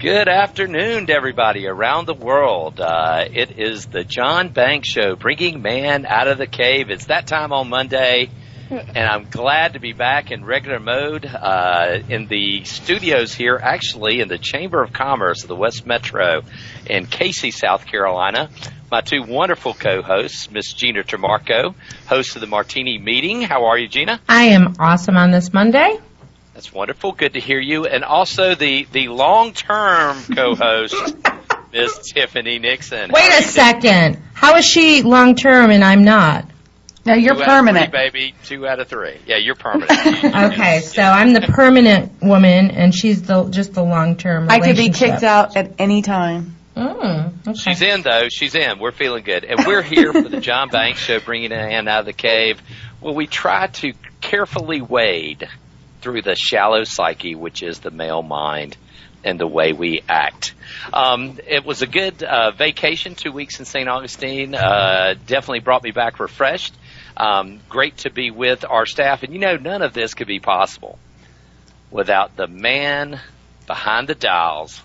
Good afternoon to everybody around the world. Uh, it is the John Banks Show, bringing man out of the cave. It's that time on Monday, and I'm glad to be back in regular mode uh, in the studios here, actually in the Chamber of Commerce of the West Metro in Cayce, South Carolina. My two wonderful co-hosts, Miss Gina Tremarco, host of the Martini Meeting. How are you, Gina? I am awesome on this Monday. That's wonderful. Good to hear you. And also the, the long term co host, Miss Tiffany Nixon. Wait a second. How is she long term and I'm not? No, you're Two out of three, permanent. baby. Two out of three. Yeah, you're permanent. You- you- Okay, so I'm the permanent woman and she's the just the long term. I could be kicked out at any time. Mm, okay. She's in though. She's in. We're feeling good, and we're here for the John Banks Show, bringing a hand out of the cave. Well, we try to carefully wade through the shallow psyche, which is the male mind, and the way we act. Um, it was a good uh, vacation, two weeks in St. Augustine. Uh, definitely brought me back refreshed. Um, great to be with our staff, and you know, none of this could be possible without the man behind the dials,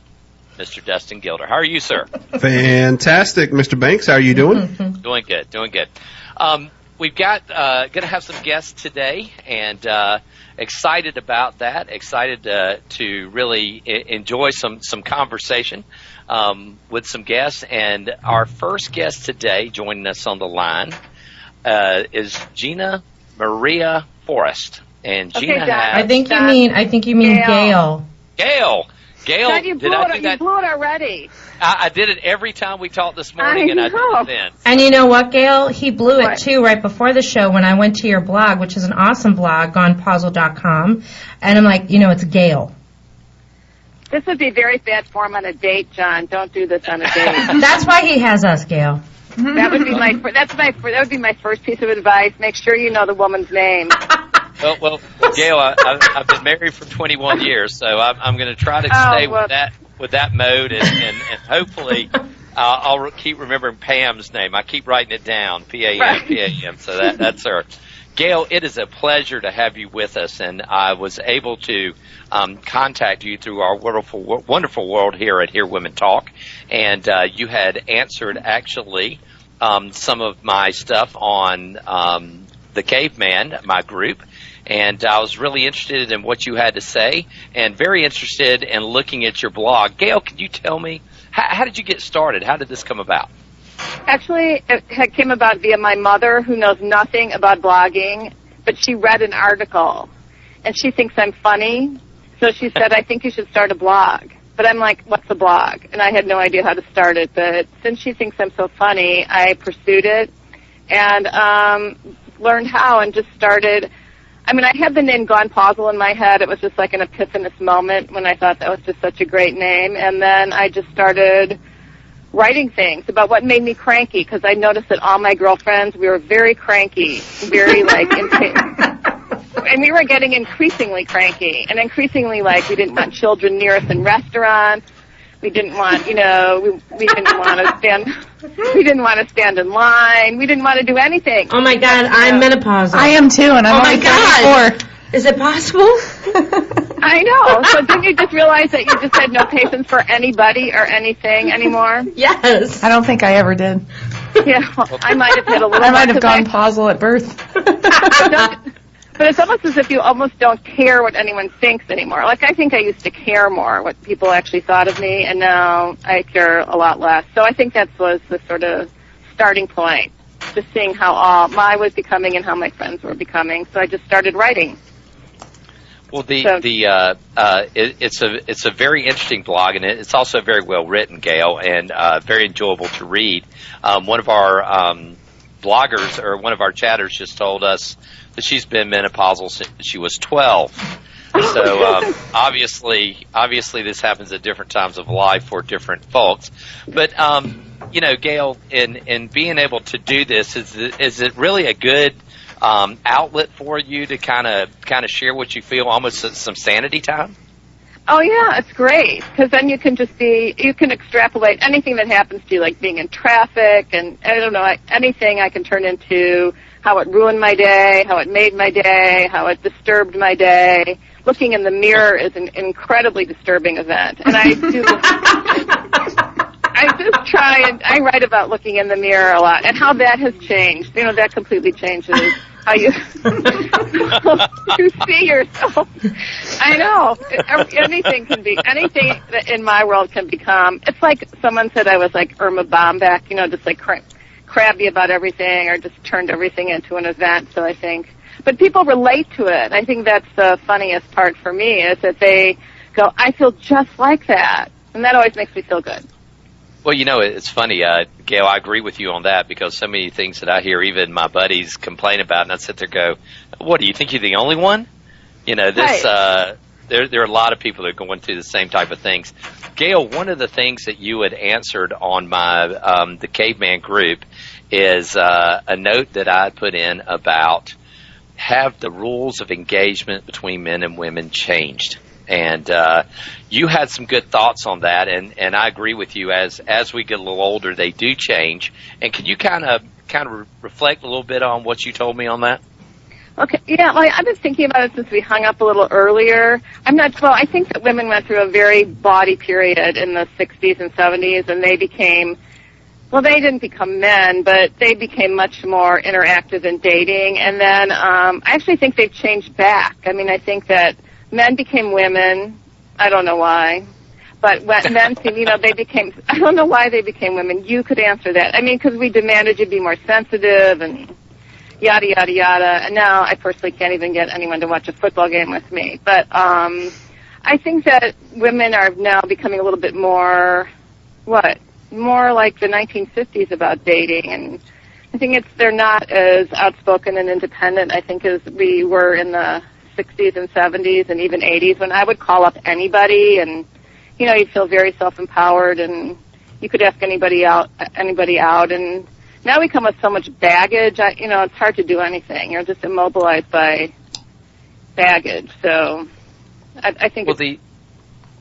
Mr. Dustin Gilder. How are you, sir? Fantastic, Mr. Banks. How are you doing? Doing good, doing good. Um, we've got uh, going to have some guests today, and uh, excited about that. Excited uh, to really I- enjoy some some conversation um, with some guests. And our first guest today, joining us on the line, uh, is Gina Maria Forrest. And Gina John. has I think you mean I think you mean Gail. Gail. Gail. Gail, God, you did blew I it. do You blew it already. I, I did it every time we talked this morning, I and I know. did it then. And you know what, Gail? He blew it What? too right before the show when I went to your blog, which is an awesome blog, gonepausal.com. And I'm like, you know, it's Gail. This would be very bad form on a date, John. Don't do this on a date. That's why he has us, Gail. that would be my. fir- That's my. That would be my first piece of advice. Make sure you know the woman's name. Well, well, Gail, I, I've, I've been married for 21 years, so I'm, I'm going to try to Oh, stay well- with that with that mode, and, and, and hopefully uh, I'll keep remembering Pam's name. I keep writing it down, P A M Right. P A M. So that that's her. Gail, it is a pleasure to have you with us, and I was able to um, contact you through our wonderful, wonderful world here at Hear Women Talk, and uh, you had answered actually um, some of my stuff on um, the Caveman, my group, and I was really interested in what you had to say, and very interested in looking at your blog. Gail, can you tell me how, how did you get started? How did this come about? Actually, it came about via my mother, who knows nothing about blogging, but she read an article, and she thinks I'm funny. So she said, "I think you should start a blog." But I'm like, "What's a blog?" And I had no idea how to start it. But since she thinks I'm so funny, I pursued it and um, learned how, and just started. I mean, I had the name Gone Pausal in my head. It was just like an epiphanous moment when I thought that was just such a great name, and then I just started writing things about what made me cranky because I noticed that all my girlfriends we were very cranky, very like and we were getting increasingly cranky and increasingly like we didn't want children near us in restaurants. We didn't want, you know, we, we didn't want to stand, we didn't want to stand in line. We didn't want to do anything. Oh my God, I'm menopausal. I am too, and I'm Oh my only God. 34. Is it possible? I know. So didn't you just realize that you just had no patience for anybody or anything anymore? yes. I don't think I ever did. Yeah, well, I might have hit a little. I might have much 'cause I- gone pausal at birth. don't- but it's almost as if you almost don't care what anyone thinks anymore. Like I think I used to care more what people actually thought of me, and now I care a lot less. So I think that was the sort of starting point, just seeing how all my was becoming and how my friends were becoming. So I just started writing. Well, the So- the uh, uh, it, it's a it's a very interesting blog, and it, it's also very well written, Gail, and uh, very enjoyable to read. Um, one of our um, bloggers or one of our chatters just told us that she's been menopausal since she was twelve. So um, obviously, obviously, this happens at different times of life for different folks. But um, you know, Gail, in in being able to do this, is it, is it really a good um, outlet for you to kind of kind of share what you feel, almost some sanity time? Oh yeah, it's great because then you can just be you can extrapolate anything that happens to you, like being in traffic and I don't know anything I can turn into how it ruined my day, how it made my day, how it disturbed my day. looking in the mirror is an incredibly disturbing event, and I do. I just try and I write about looking in the mirror a lot and how that has changed. You know, that completely changes how you you see yourself. I know anything can be anything that in my world can become. It's like someone said I was like Erma Bombeck, you know, just like cra- crabby about everything, or just turned everything into an event. So I think, but people relate to it. I think that's the funniest part for me is that they go, I feel just like that, and that always makes me feel good. Well, you know, it's funny, uh, Gail. I agree with you on that because so many things that I hear, even my buddies complain about, and I sit there and go, "What do you think? You're the only one?" You know, this. Right. Uh, there, there are a lot of people that are going through the same type of things. Gail, one of the things that you had answered on my um, the caveman group is uh, a note that I put in about have the rules of engagement between men and women changed and uh, you had some good thoughts on that, and, and I agree with you. As as we get a little older, they do change. And can you kind of kind of re- reflect a little bit on what you told me on that? Okay, yeah, well, I've been thinking about it since we hung up a little earlier. I'm not, well, I think that women went through a very body period in the 60s and 70s, and they became, well, they didn't become men, but they became much more interactive in dating. And then um, I actually think they've changed back. I mean, I think that men became women. I don't know why. But when men seem, you know, they became, I don't know why they became women. You could answer that. I mean, because we demanded you be more sensitive and yada, yada, yada. And now I personally can't even get anyone to watch a football game with me. But um, I think that women are now becoming a little bit more, what, more like the 1950s about dating. And I think it's, they're not as outspoken and independent, I think, as we were in the 60s and 70s and even 80s when I would call up anybody and you know you'd feel very self-empowered and you could ask anybody out anybody out. And now we come with so much baggage I, you know it's hard to do anything. You're just immobilized by baggage. So I, I think Well, the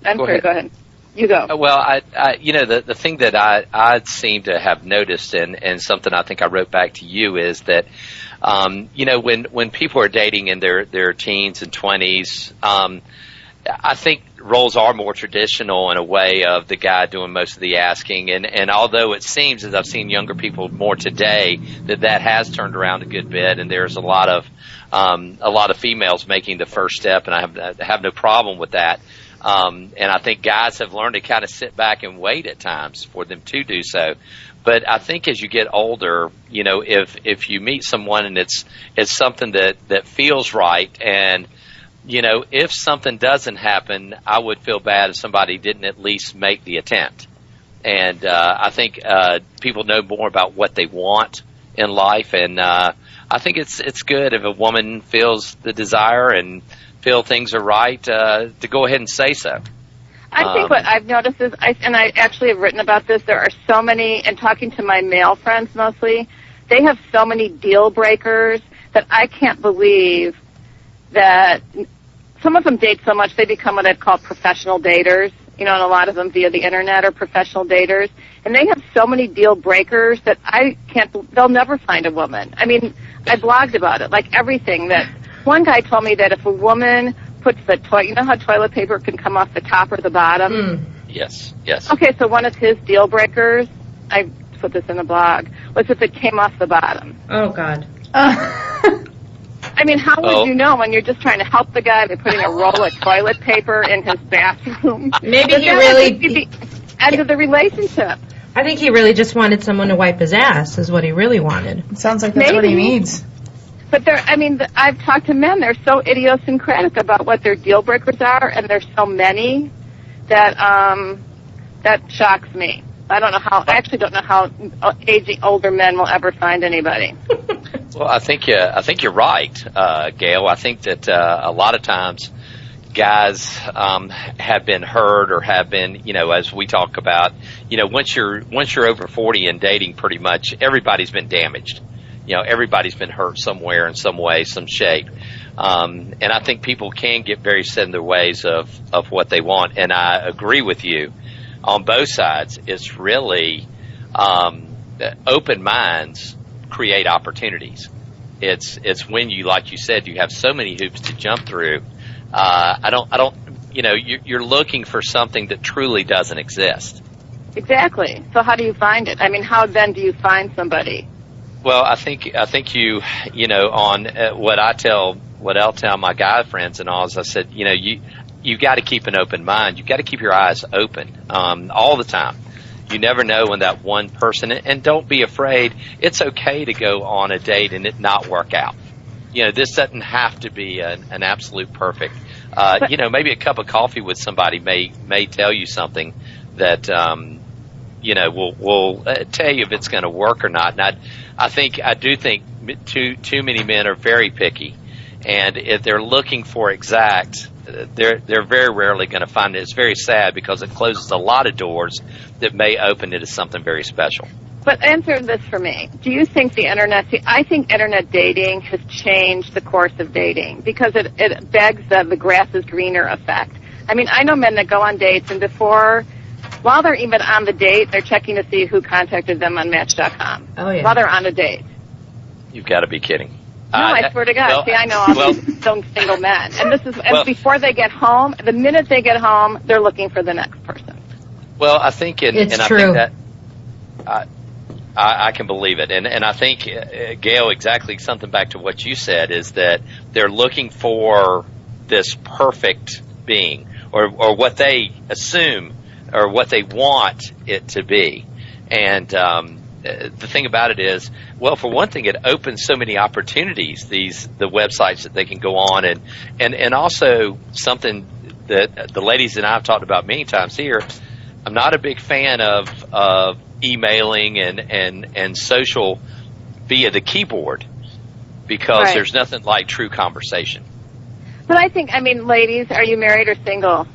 I'm go sorry ahead. go ahead. You go. Uh, Well, I, I, you know, the the thing that I I seem to have noticed, and and something I think I wrote back to you is that, um, you know, when when people are dating in their their teens and twenties, um, I think roles are more traditional in a way of the guy doing most of the asking, and and although it seems as I've seen younger people more today that that has turned around a good bit, and there's a lot of um, a lot of females making the first step, and I have I have no problem with that. Um, and I think guys have learned to kind of sit back and wait at times for them to do so. But I think as you get older, you know, if if you meet someone and it's it's something that that feels right, and you know, if something doesn't happen, I would feel bad if somebody didn't at least make the attempt. And uh, I think uh, people know more about what they want in life, and uh, I think it's it's good if a woman feels the desire and feel things are right uh, to go ahead and say so. I think Um, what I've noticed is, I, and I actually have written about this, there are so many, and talking to my male friends mostly, they have so many deal breakers that I can't believe that some of them date so much they become what I'd call professional daters, you know, and a lot of them via the internet are professional daters, and they have so many deal breakers that I can't, they'll never find a woman. I mean, I blogged about it, like everything that, one guy told me that if a woman puts the toilet, you know how toilet paper can come off the top or the bottom? Hmm. Yes, yes. Okay, so one of his deal breakers, I put this in the blog, was if it came off the bottom. Oh God. I mean, how would Oh. you know when you're just trying to help the guy by putting a roll of toilet paper in his bathroom? Maybe he that really- would the end of the relationship. I think he really just wanted someone to wipe his ass. Is what he really wanted. It Sounds like that's what he needs. But they're, I mean, the, I've talked to men. They're so idiosyncratic about what their deal breakers are, and there's so many that um, that shocks me. I don't know how. I actually don't know how aging older men will ever find anybody. Well, I think uh, I think you're right, uh, Gail. I think that uh, a lot of times guys um, have been hurt or have been, you know, as we talk about, you know, once you're once you're over 40 and dating, pretty much everybody's been damaged. You know, everybody's been hurt somewhere in some way, some shape. Um, and I think people can get very set in their ways of, of what they want. And I agree with you on both sides. It's really um, open minds create opportunities. It's it's when you, like you said, you have so many hoops to jump through. uh, I don't, I don't, you know, you're, you're looking for something that truly doesn't exist. Exactly. So how do you find it? I mean, how then do you find somebody? Well, I think I think you you know on uh, what I tell what I'll tell my guy friends and all is I said you know you you got to keep an open mind. You got to keep your eyes open um, all the time. You never know when that one person and don't be afraid. It's okay to go on a date and it not work out. You know this doesn't have to be an, an absolute perfect. Uh, you know maybe a cup of coffee with somebody may may tell you something that um, you know will will uh, tell you if it's going to work or not. And I, I think I do think too too many men are very picky, and if they're looking for exact, uh, they're they're very rarely going to find it. It's very sad because it closes a lot of doors that may open as something very special. But answer this for me. Do you think the internet, see, I think internet dating has changed the course of dating because it, it begs the, the grass is greener effect. I mean, I know men that go on dates and before, while they're even on the date, they're checking to see who contacted them on Match.com. Oh, yeah. While they're on a date. You've got to be kidding. No, I swear to God. well, see, I know all well, these single men. And this is, and Well- before they get home, the minute they get home, they're looking for the next person. Well, I think, and, It's and I true. think that I, I, I can believe it, and and I think uh, Gail, exactly something back to what you said is that they're looking for this perfect being, or or what they assume, or what they want it to be, and. Um, uh, the thing about it is, well, for one thing, it opens so many opportunities. These the websites that they can go on, and and and also something that the ladies and I've talked about many times here. I'm not a big fan of of emailing and and and social via the keyboard because Right. there's nothing like true conversation. But I think, I mean, ladies, are you married or single?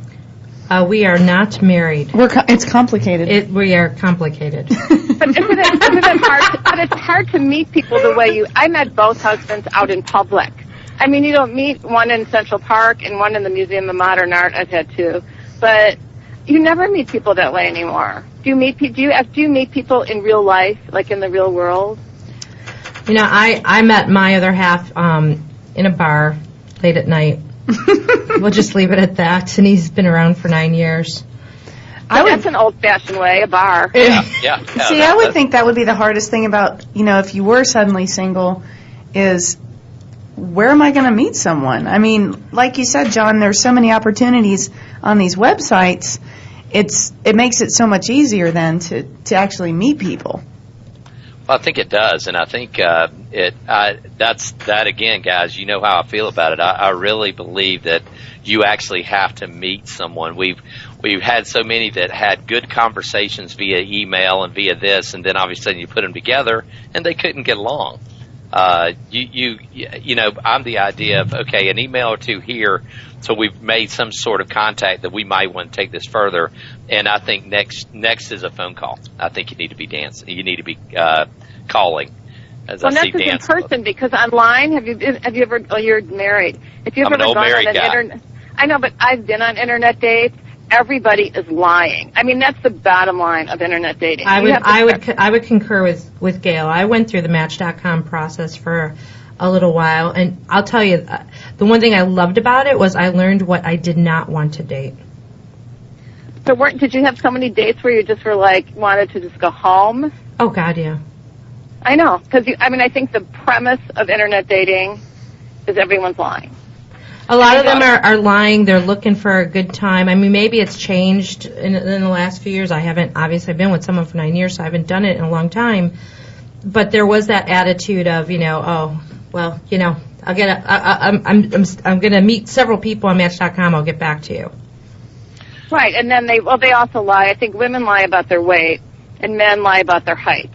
Uh, we are not married. We're co- it's complicated. It, we are complicated. But isn't it, isn't it hard? To, but it's hard to meet people the way you. I met both husbands out in public. I mean, you don't meet one in Central Park and one in the Museum of Modern Art. I've had two, but you never meet people that way anymore. Do you meet? pe- Do you do you meet people in real life, like in the real world? You know, I, I met my other half um, in a bar late at night. we'll just leave it at that. And he's been around for nine years. I would That's an old-fashioned way, a bar. Yeah, yeah. yeah, See, that- I would think that would be the hardest thing about, you know, if you were suddenly single, is where am I going to meet someone? I mean, like you said, John, there's so many opportunities on these websites. It's it makes it so much easier then to to actually meet people. I think it does, and I think uh, it. I, that's that again, guys. You know how I feel about it. I, I really believe that you actually have to meet someone. We've we've had so many that had good conversations via email and via this, and then obviously you put them together, and they couldn't get along. Uh, you you you know, I'm the idea of okay, an email or two here, so we've made some sort of contact that we might want to take this further. And I think next next is a phone call. I think you need to be dancing. You need to be uh, calling. As Well, I that's see just in person because online. Have you been- have you ever? Oh, you're married. If you've I'm ever old gone on an internet, I know, but I've been on internet dates. Everybody is lying. I mean, that's the bottom line of internet dating. I would I would start- co- I would concur with with Gail. I went through the Match.com process for a little while, and I'll tell you, uh, the one thing I loved about it was I learned what I did not want to date. So, weren't, did you have so many dates where you just were like wanted to just go home? Oh God, yeah. I know, because I mean, I think the premise of internet dating is everyone's lying. A lot of them are, are lying. They're looking for a good time. I mean, maybe it's changed in, in the last few years. I haven't obviously been with someone for nine years, so I haven't done it in a long time. But there was that attitude of, you know, oh, well, you know, I'll get. A, I, I, I'm I'm I'm, I'm going to meet several people on Match.com. I'll get back to you. Right, and then they well, they also lie. I think women lie about their weight, and men lie about their height.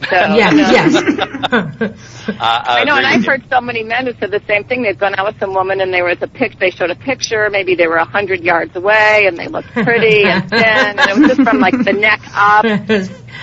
So, yes, you know. yes. I, I, uh, uh, I know, and I've heard so many men who said the same thing. They've gone out with some woman, and they were at the pic. They showed a picture. Maybe they were a hundred yards away, and they looked pretty and thin, and it was just from like the neck up.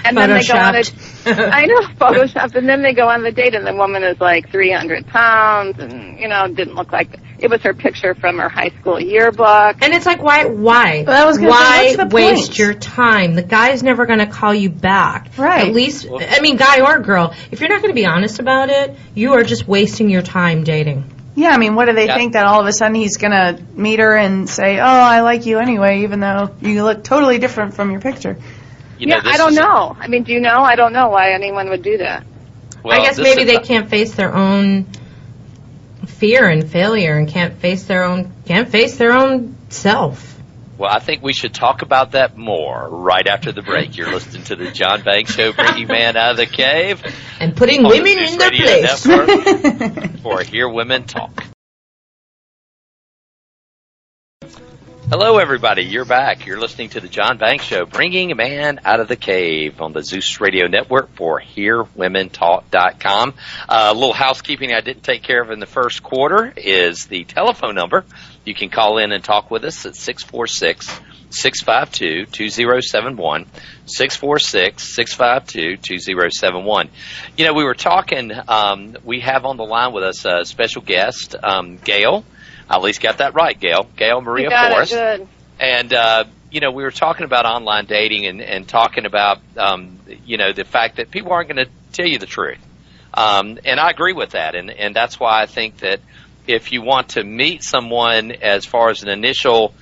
And then they go on a, Photoshopped. I know, Photoshop, and then they go on the date, and the woman is like 300 pounds, and you know, didn't look like it was her picture from her high school yearbook. And it's like, why? Why? Well, I was gonna say, why what's the waste point? your time? The guy's never going to call you back. Right. At least, I mean, guy or girl, if you're not going to be honest about it, you are just wasting your time dating. Yeah, I mean, what do they Yeah. think that all of a sudden he's going to meet her and say, "Oh, I like you anyway," even though you look totally different from your picture? You know, yeah, this I don't know. I mean, do you know? I don't know why anyone would do that. well, I guess maybe they a- can't face their own fear and failure and can't face their own can't face their own self. Well, I think we should talk about that more right after the break. You're listening to the John Banks Show, bringing man out of the cave And putting women in their place. For Hear Women Talk. Hello, everybody. You're back. You're listening to the John Banks Show, bringing a man out of the cave on the Zeus Radio Network for HearWomenTalk.com. Uh, a little housekeeping I didn't take care of in the first quarter is the telephone number. You can call in and talk with us at 646 652 2071. 646 652 2071. You know, we were talking, um, we have on the line with us a special guest, um, Gail. I at least got that right, Gail. Gail Maria you got Forrest. it good. And uh, you know, we were talking about online dating and, and talking about um, you know the fact that people aren't going to tell you the truth. Um, and I agree with that, and and that's why I think that if you want to meet someone as far as an initial,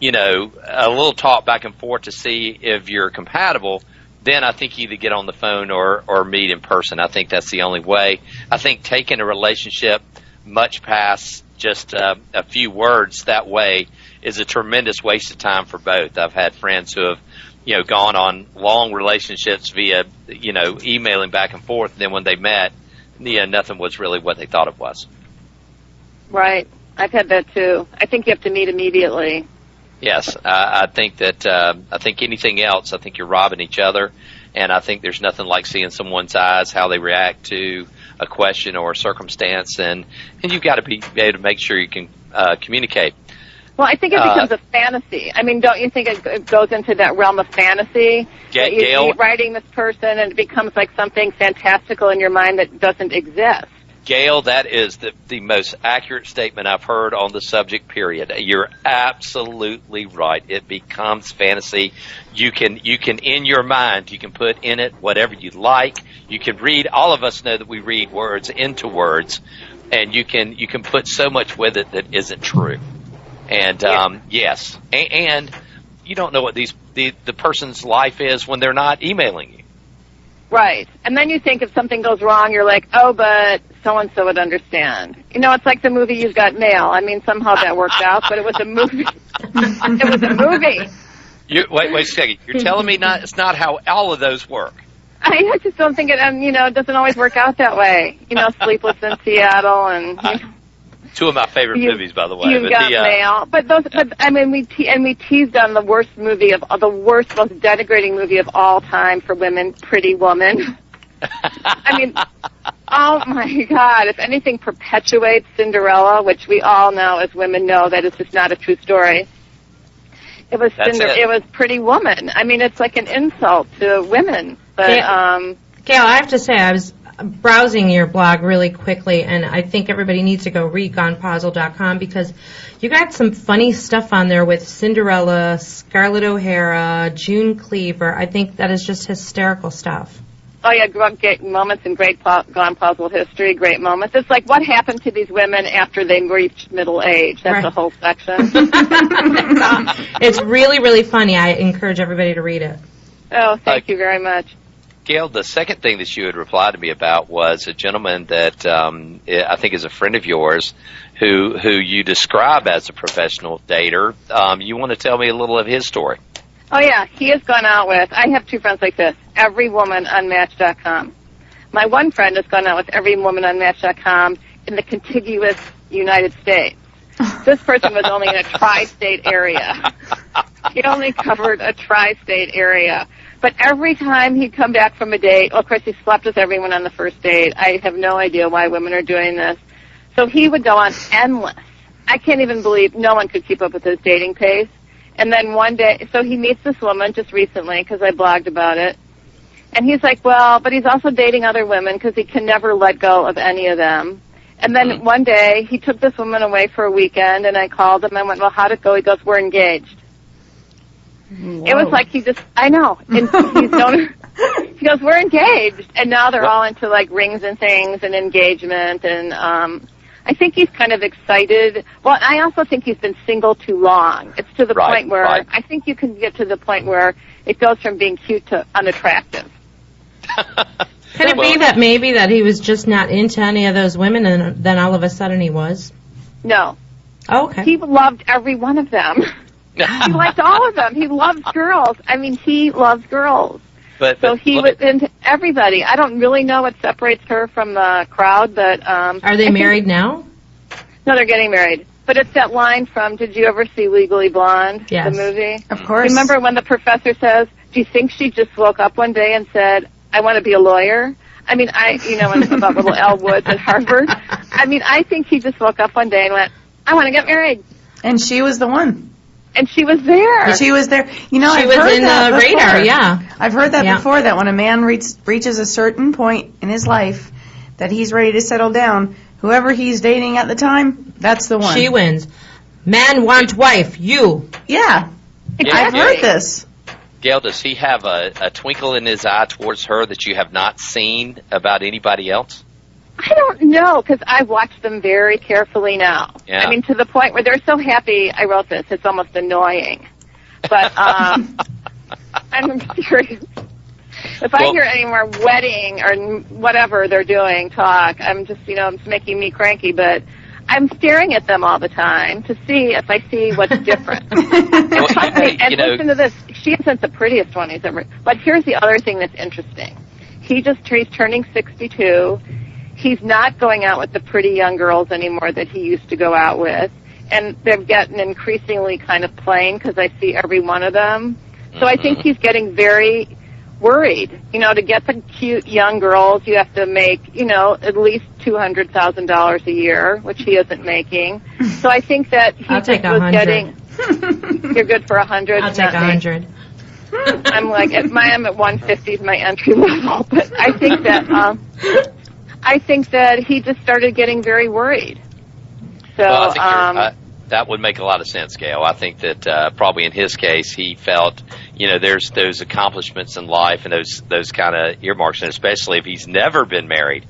you know, a little talk back and forth to see if you're compatible, then I think you either get on the phone or or meet in person. I think that's the only way. I think taking a relationship much past just uh, a few words that way is a tremendous waste of time for both. I've had friends who have, you know, gone on long relationships via, you know, emailing back and forth. And then when they met, you know, nothing was really what they thought it was. Right. I've had that too. I think you have to meet immediately. Yes, I, I think that uh, I think anything else, I think you're robbing each other, and I think there's nothing like seeing someone's eyes, how they react to a question or a circumstance, and and you've got to be able to make sure you can uh, communicate. Well, I think it Uh, becomes a fantasy. I mean, don't you think it, it goes into that realm of fantasy? That you, Gail- you're writing this person and it becomes like something fantastical in your mind that doesn't exist. Gail, that is the, the most accurate statement I've heard on the subject. Period. You're absolutely right. It becomes fantasy. You can you can in your mind you can put in it whatever you like. You can read. All of us know that we read words into words, and you can you can put so much with it that isn't true. And um, yes, and, and you don't know what these the the person's life is when they're not emailing you. Right. And then you think if something goes wrong, you're like, oh, but so and so would understand. You know, it's like the movie You've Got Mail. I mean, somehow that worked out, but it was a movie. it was a movie. You, wait, wait a second. You're telling me not it's not how all of those work. I just don't think it, um, you know, it doesn't always work out that way. You know, Sleepless in Seattle and you know, Two of my favorite You- movies, by the way. You've but Got the, uh, Mail. But those, but I mean, we te- and we teased on the worst movie of the worst, most denigrating movie of all time for women, Pretty Woman. I mean, oh my God! If anything perpetuates Cinderella, which we all know as women know that it's just not a true story. It was That's Cinder- it. it was Pretty Woman. I mean, it's like an insult to women. But Yeah. um, Gail, I have to say, I was browsing your blog really quickly, and I think everybody needs to go read GonePausal.com because you got some funny stuff on there with Cinderella, Scarlett O'Hara, June Cleaver. I think that is just hysterical stuff. Oh yeah, great, great moments in great po- gone pausal history. Great moments. It's like what happened to these women after they reached middle age. That's Right. a whole section. it's really, really funny. I encourage everybody to read it. oh, thank Like- you very much. Gail, the second thing that you had replied to me about was a gentleman that um, I think is a friend of yours, who who you describe as a professional dater. Um, you want to tell me a little of his story? Oh yeah, he has gone out with. I have two friends like this. Every woman on Match.com. My one friend has gone out with every woman on Match.com in the contiguous United States. This person was only in a tri-state area. He only covered a tri-state area. But every time he'd come back from a date, well, of course he slept with everyone on the first date. I have no idea why women are doing this. So he would go on endless. I can't even believe no one could keep up with his dating pace. And then one day, so he meets this woman just recently because I blogged about it. And he's like, well, but he's also dating other women because he can never let go of any of them. And then Mhm. one day, he took this woman away for a weekend, and I called him. I went, well, how'd it go? He goes, we're engaged. It was like he just, I know. And he's known He goes, we're engaged. And now they're all into like rings and things and engagement. And um, I think he's kind of excited. Well, I also think he's been single too long. It's to the Right, point where right. I think you can get to the point where it goes from being cute to unattractive. Can it Well- be that maybe that he was just not into any of those women and then all of a sudden he was? No, Oh, okay. he loved every one of them. he liked all of them. He loves girls. I mean, he loves girls. but, So but he let was into everybody. I don't really know what separates her from the crowd, but um Are I they think- married now? No, they're getting married. But it's that line from Did you ever see Legally Blonde? Yes. The movie? Of course. Remember when the professor says, "Do you think she just woke up one day and said, I want to be a lawyer?" I mean, I you know when- about little Elle Woods at Harvard. I mean, I think he just woke up one day and went, "I want to get married," And she was the one. And she was there. She was there. You know, she I've was heard in that the before. radar, yeah. I've heard that Yeah. before. That when a man reach, reaches a certain point in his life, that he's ready to settle down. Whoever he's dating at the time, that's the one. She wins. Man want wife, you. Yeah, Yeah, I've yeah. heard this. Gail, does he have a, a twinkle in his eye towards her that you have not seen about anybody else? I don't know because I watch them very carefully now. Yeah. I mean, to the point where they're so happy. I wrote this. It's almost annoying. But um, I'm serious. If I hear any more wedding or whatever they're doing talk, I'm just you know it's making me cranky. But I'm staring at them all the time to see if I see what's different. Well, and you know- listen to this. She isn't the prettiest one he's ever. But here's the other thing that's interesting. He just he's turning 62. He's not going out with the pretty young girls anymore that he used to go out with, and they're getting increasingly kind of plain because I see every one of them. So I think he's getting very worried. You know, to get the cute young girls, you have to make you know at least two hundred thousand dollars a year, which he isn't making. So I think that he I'll just take was getting. You're good for a hundred. I'll take a hundred. I'm like at my I'm at 150 is my entry level, but I think that um, I think that he just started getting very worried. So well, um, uh, that would make a lot of sense, Gail. I think that uh, probably in his case, he felt, you know, there's those accomplishments in life and those those kind of earmarks, and especially if he's never been married.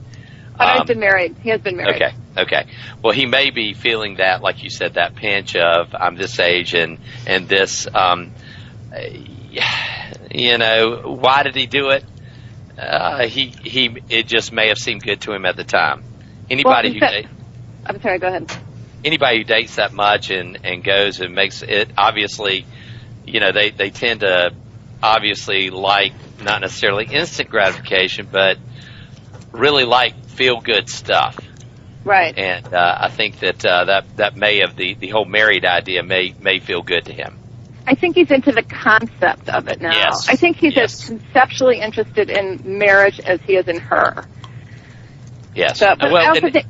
but um, he's been married. He has been married. Okay, okay. Well, he may be feeling that, like you said, that pinch of I'm this age and and this. Um, you know, why did he do it? Uh, he he. It just may have seemed good to him at the time. Anybody Well, who da- I'm sorry. Go ahead. anybody who dates that much and and goes and makes it obviously, you know, they they tend to obviously like not necessarily instant gratification, but really like feel good stuff Right. and uh, I think that uh, that that may have the the whole married idea may may feel good to him. I think he's into the concept of it now. Yes. I think he's Yes. as conceptually interested in marriage as he is in her. Yes. So, uh, but I well, also and, think,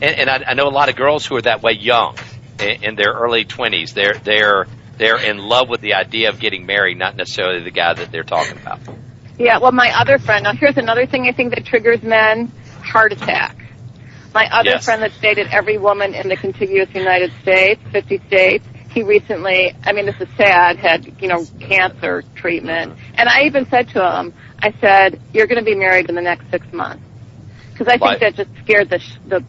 and, and I, I know a lot of girls who are that way young, in, in their early twenties. They're they're they're in love with the idea of getting married, not necessarily the guy that they're talking about. Yeah, well, my other friend, now here's another thing I think that triggers men heart attack. My other Yes. friend that's dated every woman in the contiguous United States, 50 states, he recently, I mean, this is sad, had, you know, cancer treatment. And I even said to him, I said, you're going to be married in the next six months. Because I think Why? that just scared the, sh- the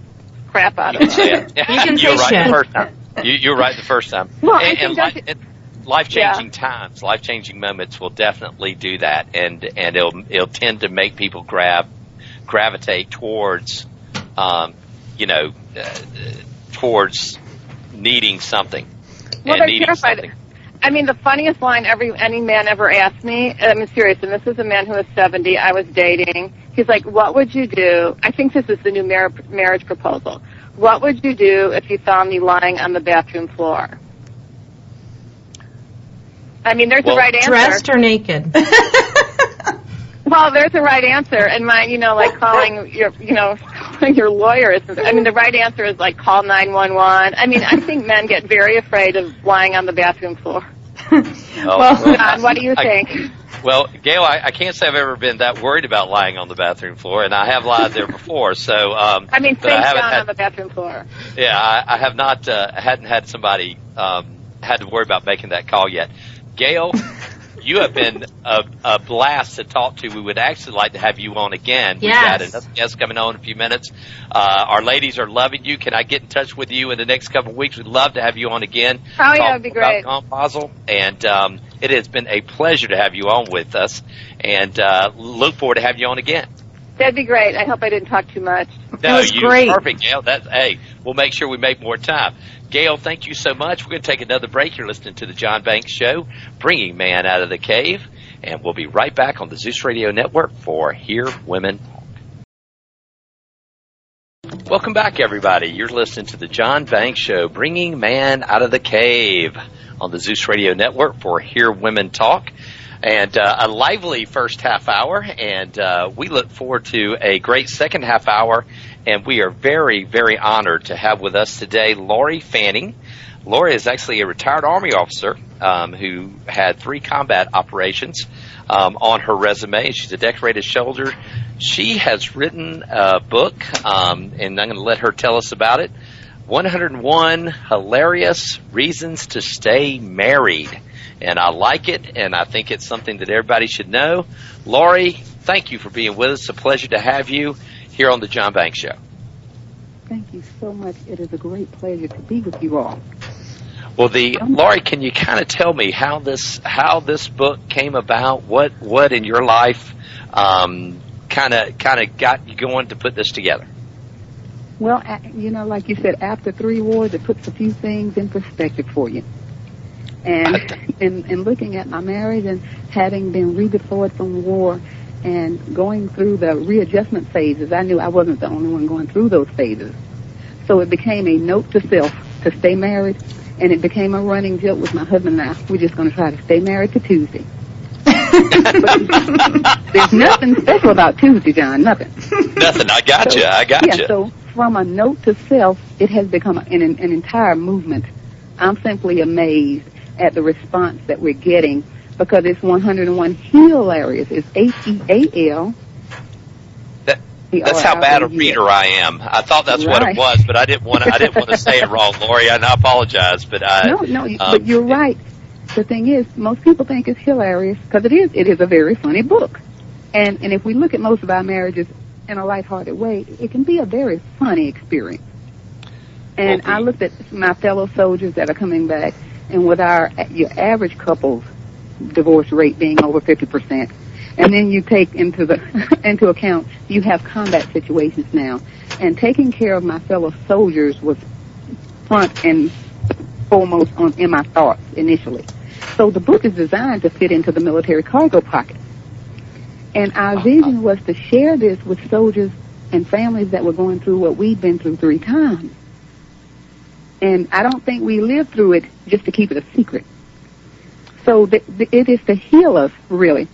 crap out of him. can say it. You can you were right shit. the first time. You, you were right the first time. Well, I and, think and, li- and life-changing times, life-changing moments will definitely do that, and and it'll it'll tend to make people grab gravitate towards, um, you know, uh, towards needing something. Well, and they're terrified. something. I mean, the funniest line every any man ever asked me. I'm serious, and this is a man who was 70. I was dating. He's like, "What would you do?" I think this is the new mar- marriage proposal. What would you do if you found me lying on the bathroom floor? I mean, there's Well, a right answer. Dressed or naked? Well, there's a right answer, and my, you know, like calling your, you know, calling your lawyer is. I mean, the right answer is like call 911. I mean, I think men get very afraid of lying on the bathroom floor. Oh, Well, John, what do you I- think? Well, Gail, I, I can't say I've ever been that worried about lying on the bathroom floor, and I have lied there before. So, um, I mean, but i haven't down had- on the bathroom floor. Yeah, I, I have not. Uh, hadn't had somebody um, had to worry about making that call yet. Gail, you have been a, a blast to talk to. We would actually like to have you on again. We've got Yes. another guest coming on in a few minutes. Uh, our ladies are loving you. Can I get in touch with you in the next couple of weeks? We'd love to have you on again. Oh, yeah, that'd be great. Composite. And um, it has been a pleasure to have you on with us. And uh, look forward to having you on again. That'd be great. I hope I didn't talk too much. No, was you great. perfect, Gail. That's hey, we'll make sure we make more time. Gail, thank you so much. We're going to take another break. You're listening to the John Banks Show, bringing man out of the cave, and we'll be right back on the Zeus Radio Network for Hear Women Talk. Welcome back, everybody. You're listening to the John Banks Show, bringing man out of the cave on the Zeus Radio Network for Hear Women Talk and uh, a lively first half hour. And uh, we look forward to a great second half hour. And we are very, very honored to have with us today Lori Fanning. Lori is actually a retired Army officer um, who had three combat operations um, on her resume. She's a decorated soldier. She has written a book, um, and I'm going to let her tell us about it. 101 hilarious reasons to stay married and I like it, and I think it's something that everybody should know. Laurie, thank you for being with us. It's a pleasure to have you here on the John Banks Show. Thank you so much. It is a great pleasure to be with you all. Well, the Lori, can you kind of tell me how this how this book came about? What what in your life kind of kind of got you going to put this together? Well, you know, like you said, after three wars, it puts a few things in perspective for you. And in, in looking at my marriage and having been redeployed from war and going through the readjustment phases, I knew I wasn't the only one going through those phases. So it became a note to self to stay married, and it became a running joke with my husband and I. We're just going to try to stay married to Tuesday. There's nothing special about Tuesday, John. Nothing. Nothing. I got you. I got yeah, you. so from a note to self, it has become an, an entire movement. I'm simply amazed at the response that we're getting because it's 101 hilarious. It's H-E-A-L. That- That's how bad a reader I am. I thought that's what it was, but I didn't want to. I didn't want to say it wrong, Lori, and I apologize. But I No, no, um, but you're right. The thing is, most people think it's hilarious because it is. It is a very funny book, and and if we look at most of our marriages in a lighthearted way, it can be a very funny experience. And I looked at my fellow soldiers that are coming back, and with our your average couple's divorce rate being over fifty percent, and then you take into the into account you have combat situations now, and taking care of my fellow soldiers was front and foremost on in my thoughts initially. So the book is designed to fit into the military cargo pocket. And our uh-huh. vision was to share this with soldiers and families that were going through what we've been through three times. And I don't think we lived through it just to keep it a secret. So th- th- it is to heal us, really.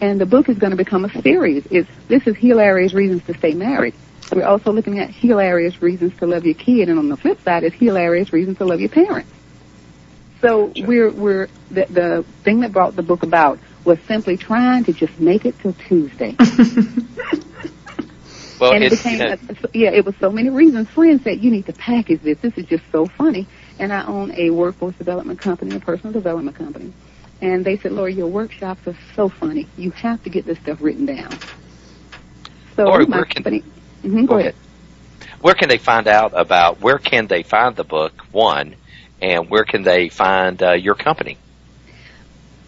And the book is going to become a series. It's, this is hilarious reasons to stay married. We're also looking at hilarious reasons to love your kid, and on the flip side is hilarious reasons to love your parents. So we're we're the the thing that brought the book about was simply trying to just make it till Tuesday, well, and it became a, yeah, it was so many reasons. Friends said you need to package this. This is just so funny. And I own a workforce development company, a personal development company, and they said, Lori, your workshops are so funny. You have to get this stuff written down. So Lori, my where can- company. Mhm, go ahead. where can they find out about where can they find the book one, and where can they find uh, your company?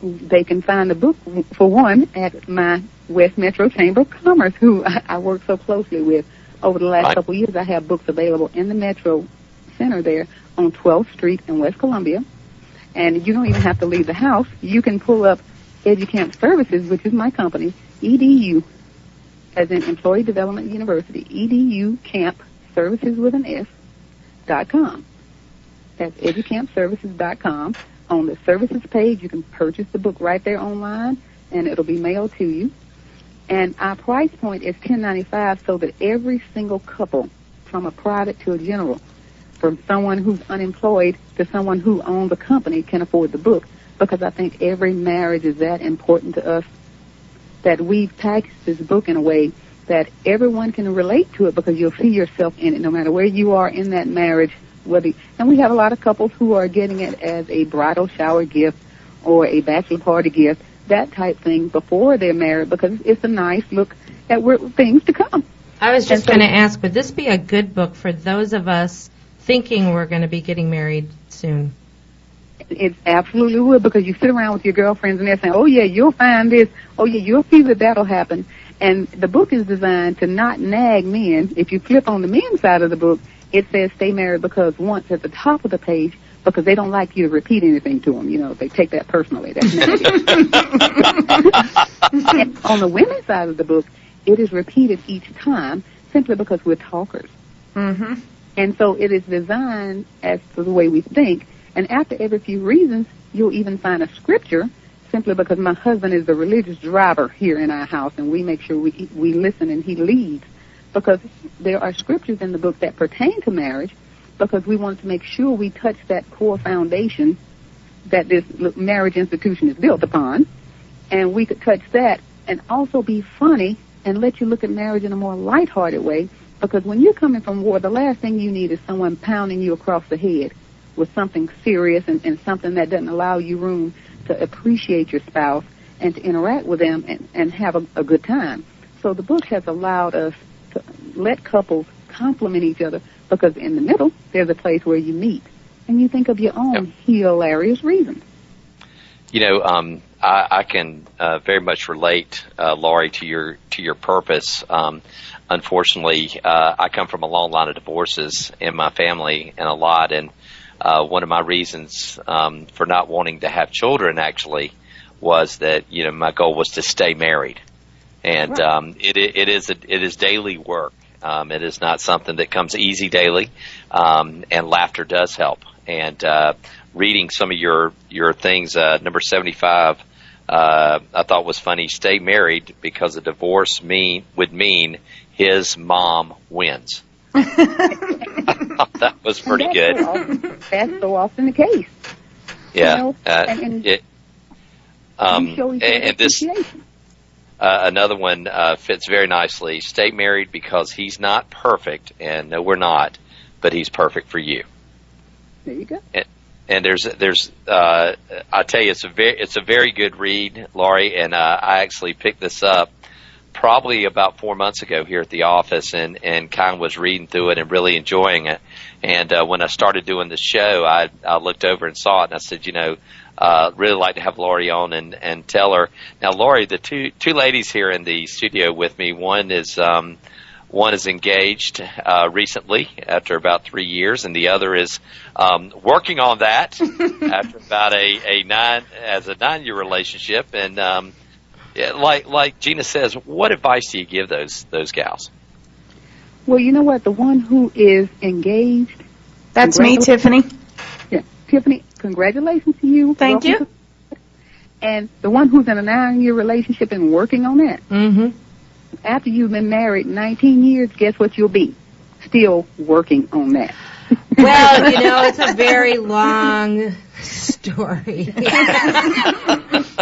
They can find the book for one at my West Metro Chamber of Commerce, who I, I work so closely with. Over the last Right. couple of years, I have books available in the Metro Center there on 12th Street in West Columbia, and you don't even have to leave the house. You can pull up EduCamp Services, which is my company, EDU, as in Employee Development University, EDU Camp Services with an S dot com. That's educampservices dot com. On the services page, you can purchase the book right there online, and it'll be mailed to you. And our price point is ten ninety five, so that every single couple, from a private to a general, from someone who's unemployed to someone who owns a company, can afford the book. Because I think every marriage is that important to us that we've packaged this book in a way that everyone can relate to it because you'll see yourself in it no matter where you are in that marriage whether and we have a lot of couples who are getting it as a bridal shower gift or a bachelor party gift that type thing before they're married because it's a nice look at where things to come. I was just so- going to ask, would this be a good book for those of us thinking we're going to be getting married soon? It absolutely would because you sit around with your girlfriends and they're saying, "Oh yeah, you'll find this. Oh yeah, you'll see that that'll happen." And the book is designed to not nag men. If you flip on the men's side of the book, it says "Stay married" because once at the top of the page because they don't like you to repeat anything to them. You know, they take that personally. That's negative. on the women's side of the book, it is repeated each time simply because we're talkers. Mm-hmm. And so it is designed as to the way we think. And after every few reasons, you'll even find a scripture simply because my husband is the religious driver here in our house and we make sure we, we listen and he leads. Because there are scriptures in the book that pertain to marriage because we want to make sure we touch that core foundation that this marriage institution is built upon. And we could touch that and also be funny and let you look at marriage in a more lighthearted way because when you're coming from war, the last thing you need is someone pounding you across the head with something serious and, and something that doesn't allow you room to appreciate your spouse and to interact with them and, and have a, a good time. So the book has allowed us let couples complement each other because in the middle, there's a place where you meet and you think of your own hilarious reasons. You know, um, I, I can uh, very much relate, uh, Laurie, to your to your purpose. Um, unfortunately, uh, I come from a long line of divorces in my family, and a lot. And uh, one of my reasons um, for not wanting to have children actually was that you know my goal was to stay married, and Right. um, it it is a, it is daily work. Um, it is not something that comes easy daily, um, and laughter does help. And uh, reading some of your your things, uh, number seventy five, uh, I thought was funny. Stay married because a divorce mean would mean his mom wins. that was pretty And good. that's So often, that's so often the case. Yeah. know, Uh, and- and- it, um, you and, and this appreciation. Uh, another one uh, fits very nicely. Stay married because he's not perfect, and no, we're not, but he's perfect for you. There you go. And there's there's uh, I tell you it's a very it's a very good read, Laurie, and uh, I actually picked this up probably about four months ago here at the office, and and kind of was reading through it and really enjoying it. And uh, when I started doing the show, I I looked over and saw it, and I said, you know, uh, really like to have Laurie on and and tell her. Now, Laurie, the two two ladies here in the studio with me, one is. Um, one is engaged uh, recently after about three years, and the other is um, working on that after about a, a nine as a nine year relationship. And um, yeah, like like Gina says, what advice do you give those those gals? Well, you know what? The one who is engaged, That's me, Tiffany. Tiffany, congratulations to you. Thank Welcome to- And the one who's in a nine-year relationship and working on that, Mm-hmm. after you've been married 19 years, guess what you'll be? Still working on that. Well, you know, it's a very long story.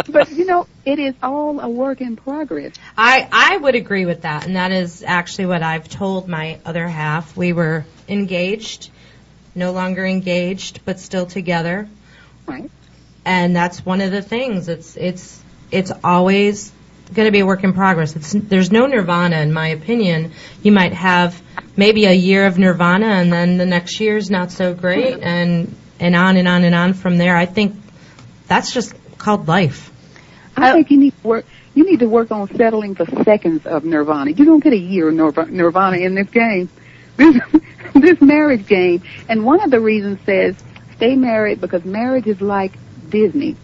but you know, it is all a work in progress. I, I would agree with that, and that is actually what I've told my other half. We were engaged, no longer engaged, but still together, Right. and that's one of the things. It's it's it's always going to be a work in progress. It's there's no nirvana, in my opinion. You might have maybe a year of nirvana, and then the next year's not so great, and and on and on and on from there. I think that's just called life. I I- think you need to work. You need to work on settling for seconds of nirvana. You don't get a year of nirvana in this game, this this marriage game. And one of the reasons says stay married because marriage is like Disney.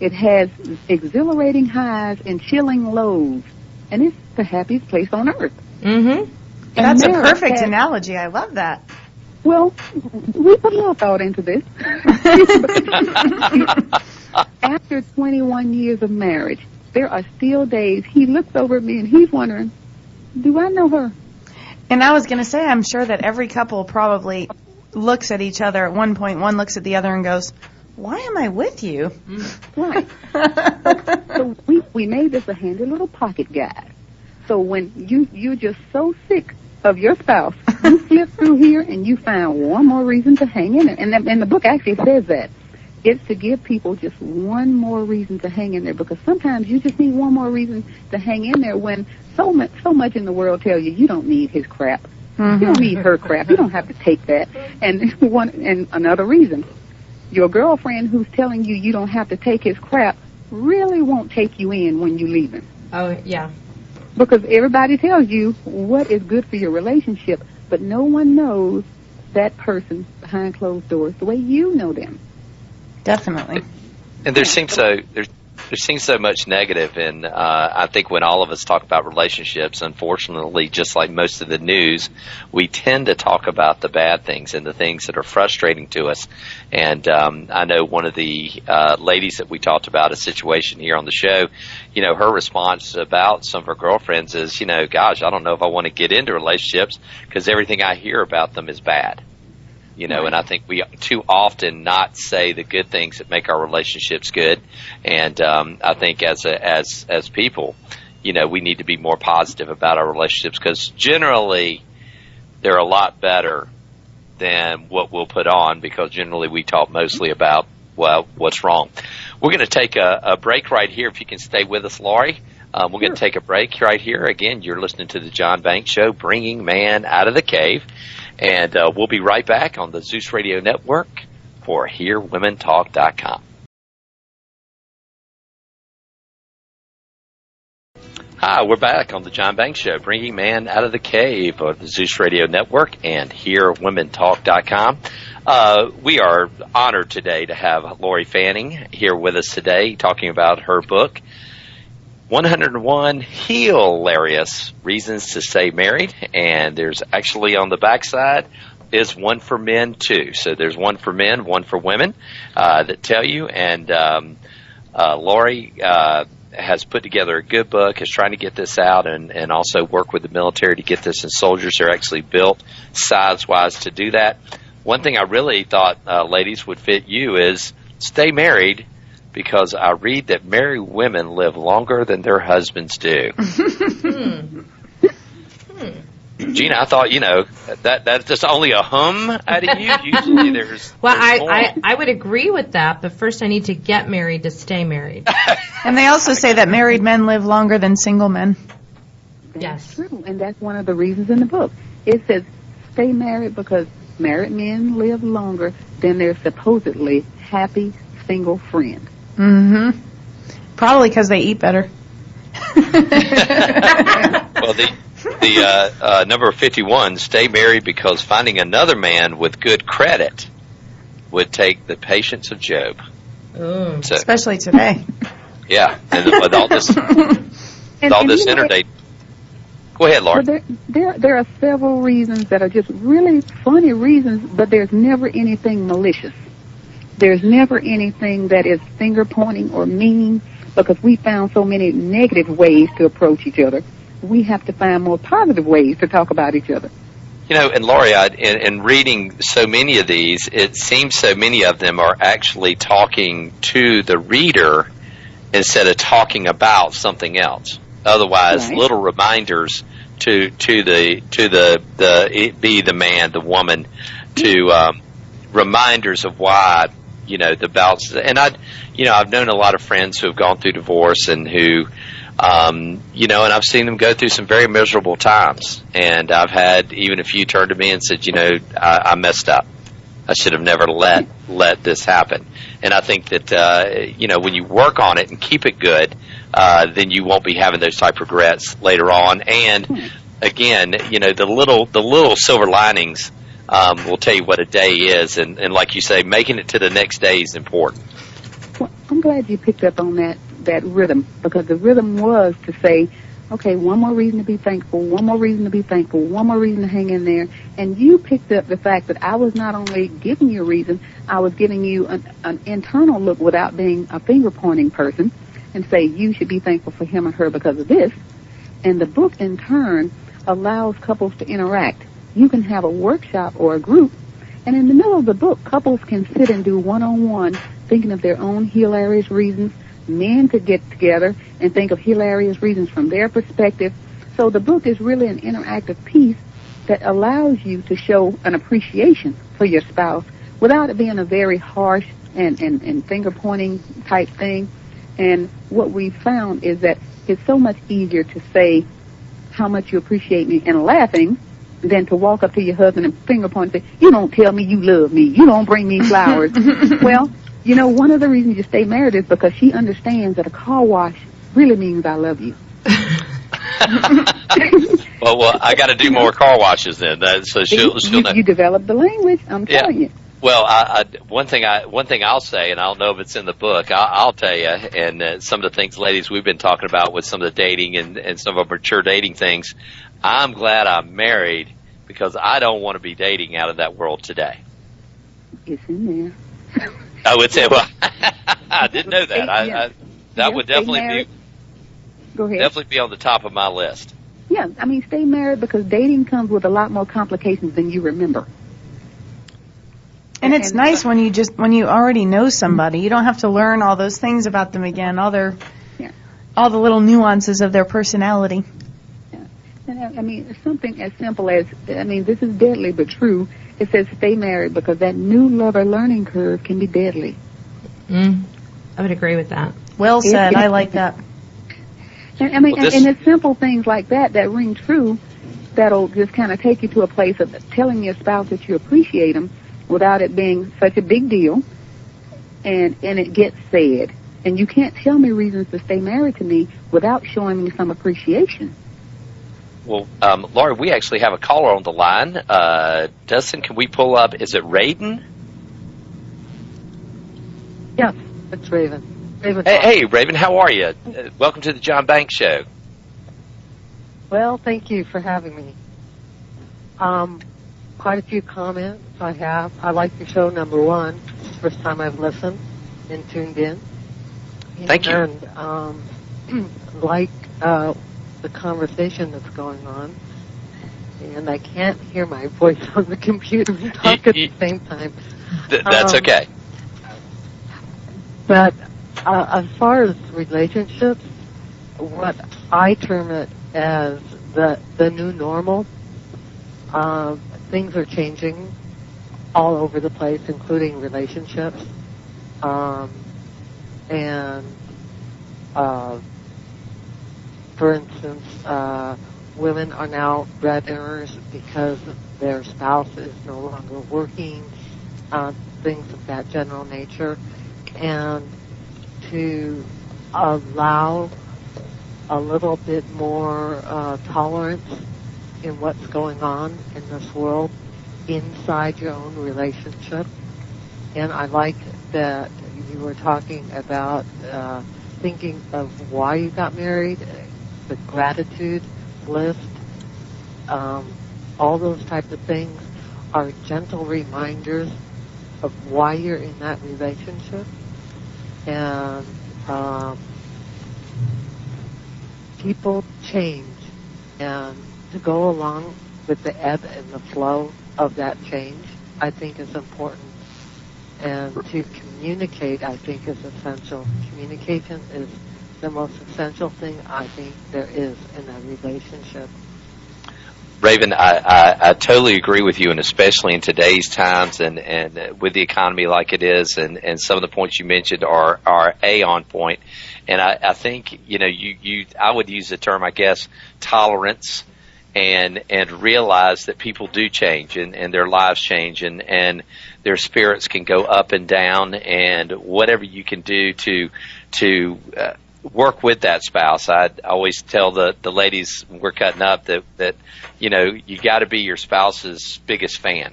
It has exhilarating highs and chilling lows, and it's the happiest place on earth. Mm-hmm. And That's a perfect has- analogy. I love that. Well, we put a little thought into this. After 21 years of marriage, there are still days he looks over at me and he's wondering, do I know her? And I was going to say, I'm sure that every couple probably looks at each other at one point. One looks at the other and goes, "Why am I with you?" Mm. Right. So we, we made this a handy little pocket guide. So when you, you're just so sick of your spouse, you flip through here and you find one more reason to hang in it. And, the- and the book actually says that. It's to give people just one more reason to hang in there because sometimes you just need one more reason to hang in there when so much so much in the world tell you you don't need his crap. You don't mm-hmm. need her crap. You don't have to take that. And one and another reason, your girlfriend who's telling you you don't have to take his crap really won't take you in when you leave him Oh, yeah. because everybody tells you what is good for your relationship, but no one knows that person behind closed doors the way you know them. Definitely. And there seems so there's there seems so much negative, and uh, I think when all of us talk about relationships, unfortunately, just like most of the news, we tend to talk about the bad things and the things that are frustrating to us. And um, I know one of the uh, ladies that we talked about a situation here on the show. You know, her response about some of her girlfriends is, you know, gosh, I don't know if I want to get into relationships because everything I hear about them is bad you know and i think we too often not say the good things that make our relationships good. And um, i think as a, as as people you know we need to be more positive about our relationships because generally they're a lot better than what we'll put on because generally we talk mostly about well what's wrong. We're going to take a, a break right here if you can stay with us laurie um, we're going to take a break right here. Again you're listening to the john banks show bringing man out of the cave and uh, we'll be right back on the Zeus Radio Network for HearWomenTalk.com. Hi, we're back on the John Banks Show, bringing man out of the cave of the Zeus Radio Network and HearWomenTalk.com. Uh, we are honored today to have Lori Fanning here with us today, talking about her book, 101 hilarious reasons to stay married and there's actually on the backside is one for men too. So there's one for men one for women uh, that tell you and um, uh, lori uh, has put together a good book is trying to get this out and, and also work with the military to get this and soldiers are actually built size wise to do that. One thing i really thought uh, ladies would fit you is stay married because I read that married women live longer than their husbands do. Hmm. Gina, I thought you know that that's just only a hum out of you. Usually, there's Well, there's I, more. I, I would agree with that, but first I need to get married to stay married. And they also say that married men live longer than single men. That's Yes. true, and that's one of the reasons in the book. It says stay married because married men live longer than their supposedly happy single friend. Mm-hmm. Probably because they eat better. well, the the uh, uh, number fifty one, stay married because finding another man with good credit would take the patience of Job. Ooh. So Especially today. yeah, and with all this with all this you know, internet. Go ahead, Laura. Well, there, there, there are several reasons that are just really funny reasons, but there's never anything malicious. There's never anything that is finger pointing or mean because we found so many negative ways to approach each other. We have to find more positive ways to talk about each other. You know, and Laurie, I, in, in reading so many of these, it seems so many of them are actually talking to the reader instead of talking about something else. Otherwise, Right. little reminders to to the to the the it be the man, the woman, to um, reminders of why you know the balance. And I, you know, I've known a lot of friends who have gone through divorce and who um, you know, and I've seen them go through some very miserable times. And I've had even a few turn to me and said, you know, I, I messed up. I should have never let let this happen. And I think that uh, you know when you work on it and keep it good, uh, then you won't be having those type of regrets later on. And again, you know the little the little silver linings um, will tell you what a day is. And, and like you say, making it to the next day is important. Well, I'm glad you picked up on that that rhythm because the rhythm was to say, okay, one more reason to be thankful, one more reason to be thankful, one more reason to hang in there, and you picked up the fact that I was not only giving you a reason, I was giving you an, an internal look without being a finger pointing person, and say you should be thankful for him or her because of this, and the book in turn allows couples to interact. You can have a workshop or a group and in the middle of the book, couples can sit and do one-on-one, thinking of their own hilarious reasons. Men could get together and think of hilarious reasons from their perspective. So the book is really an interactive piece that allows you to show an appreciation for your spouse without it being a very harsh, and, and, and finger pointing type thing. And what we found is that it's so much easier to say how much you appreciate me and laughing than to walk up to your husband and finger point and say, you don't tell me you love me. You don't bring me flowers. well, you know, one of the reasons you stay married is because she understands that a car wash really means I love you. well, well, I got to do more car washes then. That, so she'll, you, she'll know. you develop the language. I'm Yeah. telling you. Well, I, I, one thing I one thing I'll say, and I don't know if it's in the book. I, I'll tell you, and uh, some of the things, ladies, we've been talking about with some of the dating and, and some of our mature dating things. I'm glad I'm married because I don't want to be dating out of that world today. It's in there. I would say, well, I didn't know that. I, I, that Yeah, would definitely be Go ahead. definitely be on the top of my list. Yeah, I mean, stay married because dating comes with a lot more complications than you remember. And it's And- uh, nice when you just when you already know somebody. You don't have to learn all those things about them again. All their Yeah. all the little nuances of their personality. And I I mean, something as simple as, I mean, this is deadly but true. It says stay married because that new lover learning curve can be deadly. Mm, I would agree with that. Well Yeah. said. I like that. And, I mean, Well, this- and, and it's simple things like that that ring true that'll just kind of take you to a place of telling your spouse that you appreciate them without it being such a big deal. And, and it gets said. And you can't tell me reasons to stay married to me without showing me some appreciation. Well, um, Laura, we actually have a caller on the line. Uh, Dustin, can we pull up? Is it Raiden? Yes, it's Raven. Raven. Hey, hey, Raven, how are you? Uh, welcome to the John Banks Show. Well, thank you for having me. Um, quite a few comments I have. I like your show, number one. First time I've listened and tuned in. Thank you. And um, like uh, the conversation that's going on. And I can't hear my voice on the computer and talk at the same time. Th- that's Um, okay. But uh, as far as relationships, what I term it as the the new normal. Um, things are changing all over the place, including relationships. Um, and uh, for instance, uh, women are now breadwinners because their spouse is no longer working. Uh, things of that general nature and to allow a little bit more uh, tolerance in what's going on in this world inside your own relationship. And I like that you were talking about uh, thinking of why you got married, the gratitude list, um, all those types of things are gentle reminders of why you're in that relationship. And um, people change. And to go along with the ebb and the flow of that change I think is important. And to communicate I think is essential. Communication is the most essential thing I think there is in a relationship Raven, I, I, I totally agree with you, and especially in today's times and, and with the economy like it is, and, and some of the points you mentioned are, are A on point. And I, I think, you know, you, you, I would use the term, I guess, tolerance and, and realize that people do change and, and their lives change and, and their spirits can go up and down and whatever you can do to, to, uh, work with that spouse. I always tell the the ladies we're cutting up that that you know you got to be your spouse's biggest fan,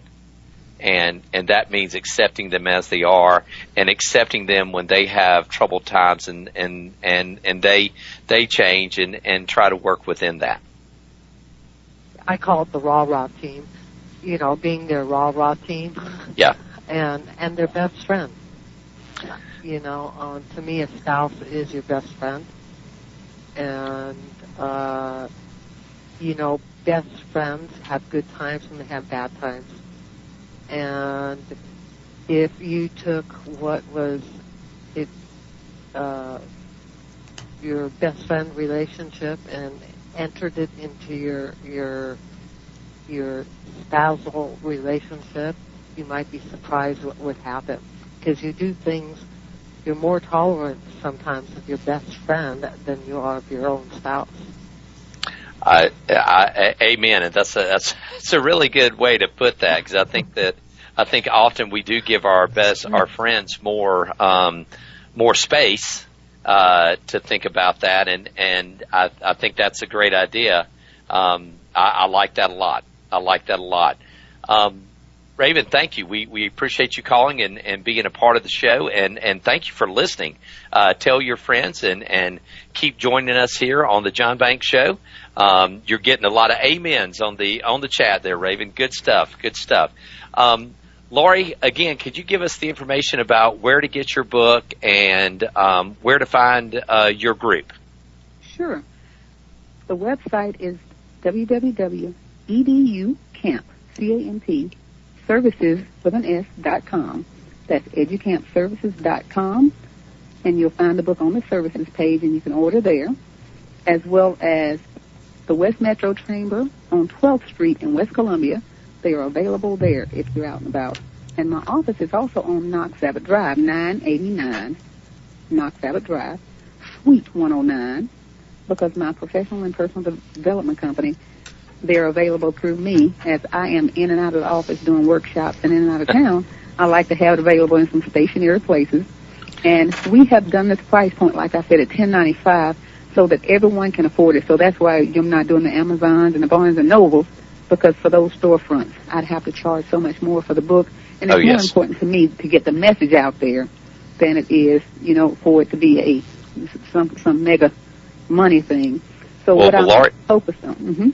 and and that means accepting them as they are and accepting them when they have troubled times and and and and they they change and and try to work within that. I call it the raw raw team you know being their raw raw team Yeah. and and their best friend you know, um, to me, a spouse is your best friend, and uh, you know, best friends have good times and they have bad times. And if you took what was it, uh, your best friend relationship and entered it into your your your spousal relationship, you might be surprised what would happen because you do things. You're more tolerant sometimes of your best friend than you are of your own spouse. I, I, amen, and that's a that's that's a really good way to put that because I think that I think often we do give our best our friends more um, more space uh, to think about that, and and I, I think that's a great idea. Um, I, I like that a lot. I like that a lot. Um, Raven, thank you. We we appreciate you calling and, and being a part of the show, and, and thank you for listening. Uh, tell your friends and, and keep joining us here on the John Banks Show. Um, you're getting a lot of amens on the on the chat there, Raven. Good stuff. Good stuff. Um, Lori, again, could you give us the information about where to get your book and um, where to find uh, your group? Sure. The website is www.educamp, C-A-M-P, services with an S dot com. That's educampservices.com, and you'll find the book on the services page, and you can order there, as well as the West Metro Chamber on 12th Street in West Columbia. They are available there if you're out and about. And my office is also on Knox Abbott Drive, 989 Knox Abbott Drive, Suite 109, because my professional and personal de- development company, they're available through me as I am in and out of the office doing workshops and in and out of town. I like to have it available in some stationary places. And we have done this price point, like I said, at 1095 so that everyone can afford it. So that's why I'm not doing the Amazons and the Barnes and Nobles because for those storefronts, I'd have to charge so much more for the book. And it's Oh, more important to me to get the message out there than it is, you know, for it to be a some some mega money thing. So Well, what well, I'm Laurie- focused on. hmm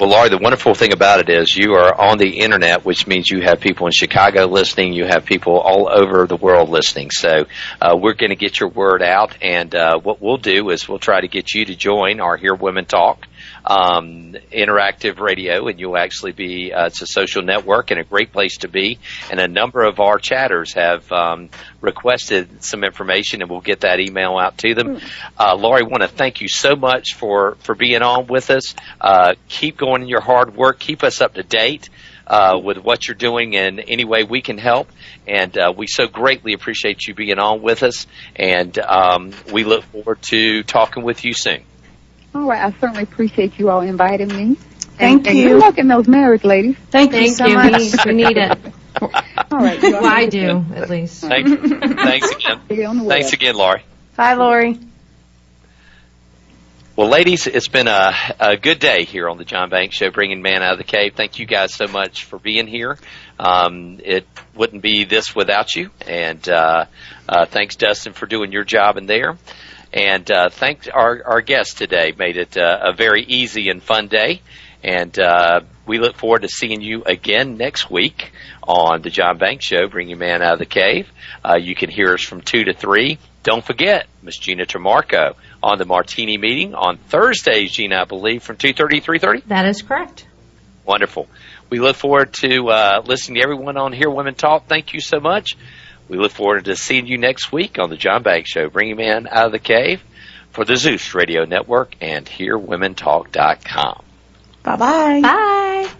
Well, Laurie, the wonderful thing about it is you are on the internet, which means you have people in Chicago listening, you have people all over the world listening. So uh, we're going to get your word out, and uh, what we'll do is we'll try to get you to join our Hear Women Talk um, interactive radio, and you'll actually be. Uh, it's a social network and a great place to be. And a number of our chatters have um, requested some information, and we'll get that email out to them. Uh, Laurie, want to thank you so much for for being on with us. Uh, keep going in your hard work. Keep us up to date. Uh, with what you're doing in any way we can help, and uh, we so greatly appreciate you being on with us. And um, we look forward to talking with you soon. All right, I certainly appreciate you all inviting me. Thank and, and you. good luck in those marriage ladies. Thank, you so you. much. We, we need it. All right, Well, I do, at least. Thank, thanks again. day on the web. Thanks again, Laurie. Bye, Lori. Well, ladies, it's been a, a good day here on the John Banks Show, bringing man out of the cave. Thank you guys so much for being here. Um, it wouldn't be this without you, and uh, uh, thanks, Dustin, for doing your job in there. And uh, thanks our our guest today. Made it uh, a very easy and fun day. And uh, we look forward to seeing you again next week on the John Banks Show, Bring Your man out of the cave. Uh, you can hear us from two to three. Don't forget Miss Gina Tremarco on the Martini meeting on Thursdays, Gina, I believe, from two thirty to three thirty. That is correct. Wonderful. We look forward to uh, listening to everyone on Hear Women Talk. Thank you so much. We look forward to seeing you next week on the John Banks Show, bringing man out of the cave for the Zeus Radio Network and HearWomenTalk.com. Bye-bye. Bye.